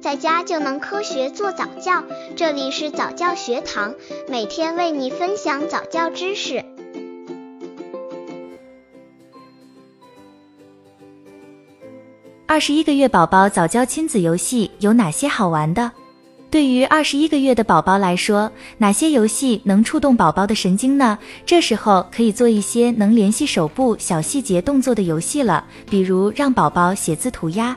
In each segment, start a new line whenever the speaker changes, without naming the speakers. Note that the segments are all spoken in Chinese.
在家就能科学做早教。这里是早教学堂，每天为你分享早教知识。
二十一个月宝宝早教亲子游戏有哪些好玩的？对于二十一个月的宝宝来说，哪些游戏能触动宝宝的神经呢？这时候可以做一些能联系手部小细节动作的游戏了，比如让宝宝写字涂鸦。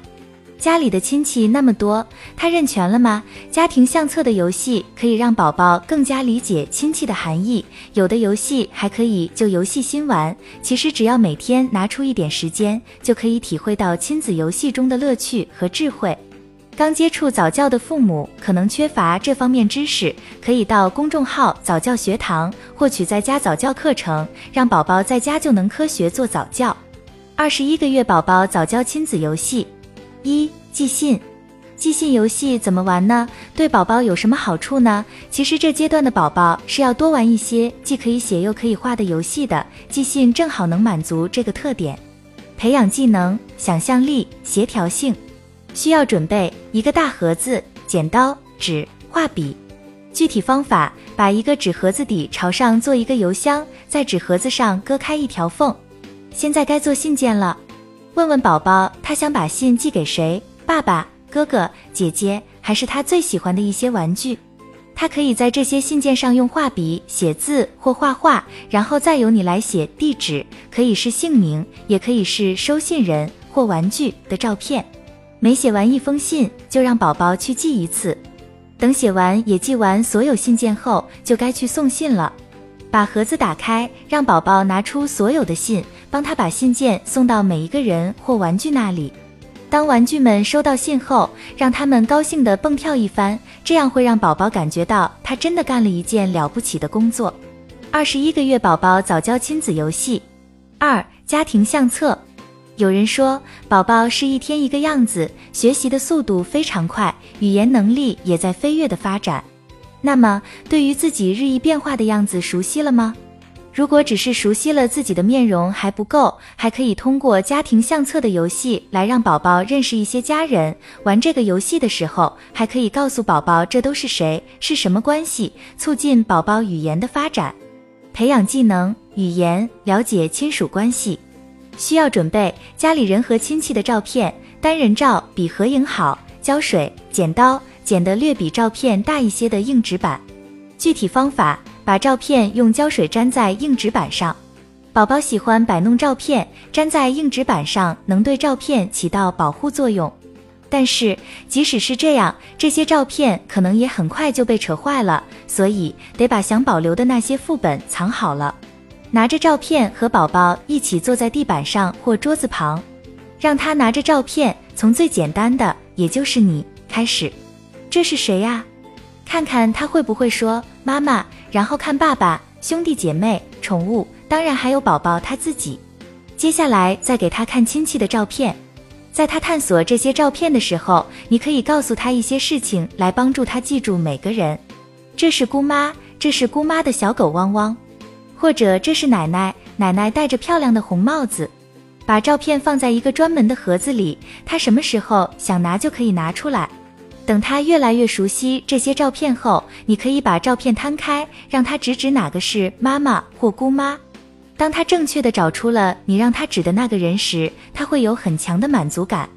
家里的亲戚那么多，他认全了吗？家庭相册的游戏可以让宝宝更加理解亲戚的含义。有的游戏还可以就游戏心玩。其实只要每天拿出一点时间，就可以体会到亲子游戏中的乐趣和智慧。刚接触早教的父母可能缺乏这方面知识，可以到公众号早教学堂获取在家早教课程，让宝宝在家就能科学做早教。二十一个月宝宝早教亲子游戏。一寄信，寄信游戏怎么玩呢？对宝宝有什么好处呢？其实这阶段的宝宝是要多玩一些既可以写又可以画的游戏的，寄信正好能满足这个特点，培养技能、想象力、协调性。需要准备一个大盒子、剪刀、纸、画笔。具体方法：把一个纸盒子底朝上做一个邮箱，在纸盒子上割开一条缝。现在该做信件了。问问宝宝，他想把信寄给谁？爸爸、哥哥、姐姐，还是他最喜欢的一些玩具？他可以在这些信件上用画笔写字或画画，然后再由你来写地址，可以是姓名，也可以是收信人或玩具的照片。每写完一封信，就让宝宝去寄一次。等写完也寄完所有信件后，就该去送信了。把盒子打开，让宝宝拿出所有的信，帮他把信件送到每一个人或玩具那里。当玩具们收到信后，让他们高兴地蹦跳一番，这样会让宝宝感觉到他真的干了一件了不起的工作。二十一个月宝宝早教亲子游戏二家庭相册。有人说，宝宝是一天一个样子，学习的速度非常快，语言能力也在飞跃的发展。那么，对于自己日益变化的样子熟悉了吗？如果只是熟悉了自己的面容还不够，还可以通过家庭相册的游戏来让宝宝认识一些家人。玩这个游戏的时候，还可以告诉宝宝这都是谁，是什么关系，促进宝宝语言的发展，培养技能、语言，了解亲属关系。需要准备家里人和亲戚的照片，单人照比合影好，胶水、剪刀。剪得略比照片大一些的硬纸板，具体方法：把照片用胶水粘在硬纸板上。宝宝喜欢摆弄照片，粘在硬纸板上能对照片起到保护作用。但是即使是这样，这些照片可能也很快就被扯坏了，所以得把想保留的那些副本藏好了。拿着照片和宝宝一起坐在地板上或桌子旁，让他拿着照片，从最简单的，也就是你开始。这是谁呀？看看他会不会说妈妈，然后看爸爸、兄弟姐妹、宠物，当然还有宝宝他自己。接下来再给他看亲戚的照片，在他探索这些照片的时候，你可以告诉他一些事情来帮助他记住每个人。这是姑妈，这是姑妈的小狗汪汪，或者这是奶奶，奶奶戴着漂亮的红帽子。把照片放在一个专门的盒子里，他什么时候想拿就可以拿出来。等他越来越熟悉这些照片后，你可以把照片摊开，让他指指哪个是妈妈或姑妈。当他正确的找出了你让他指的那个人时，他会有很强的满足感。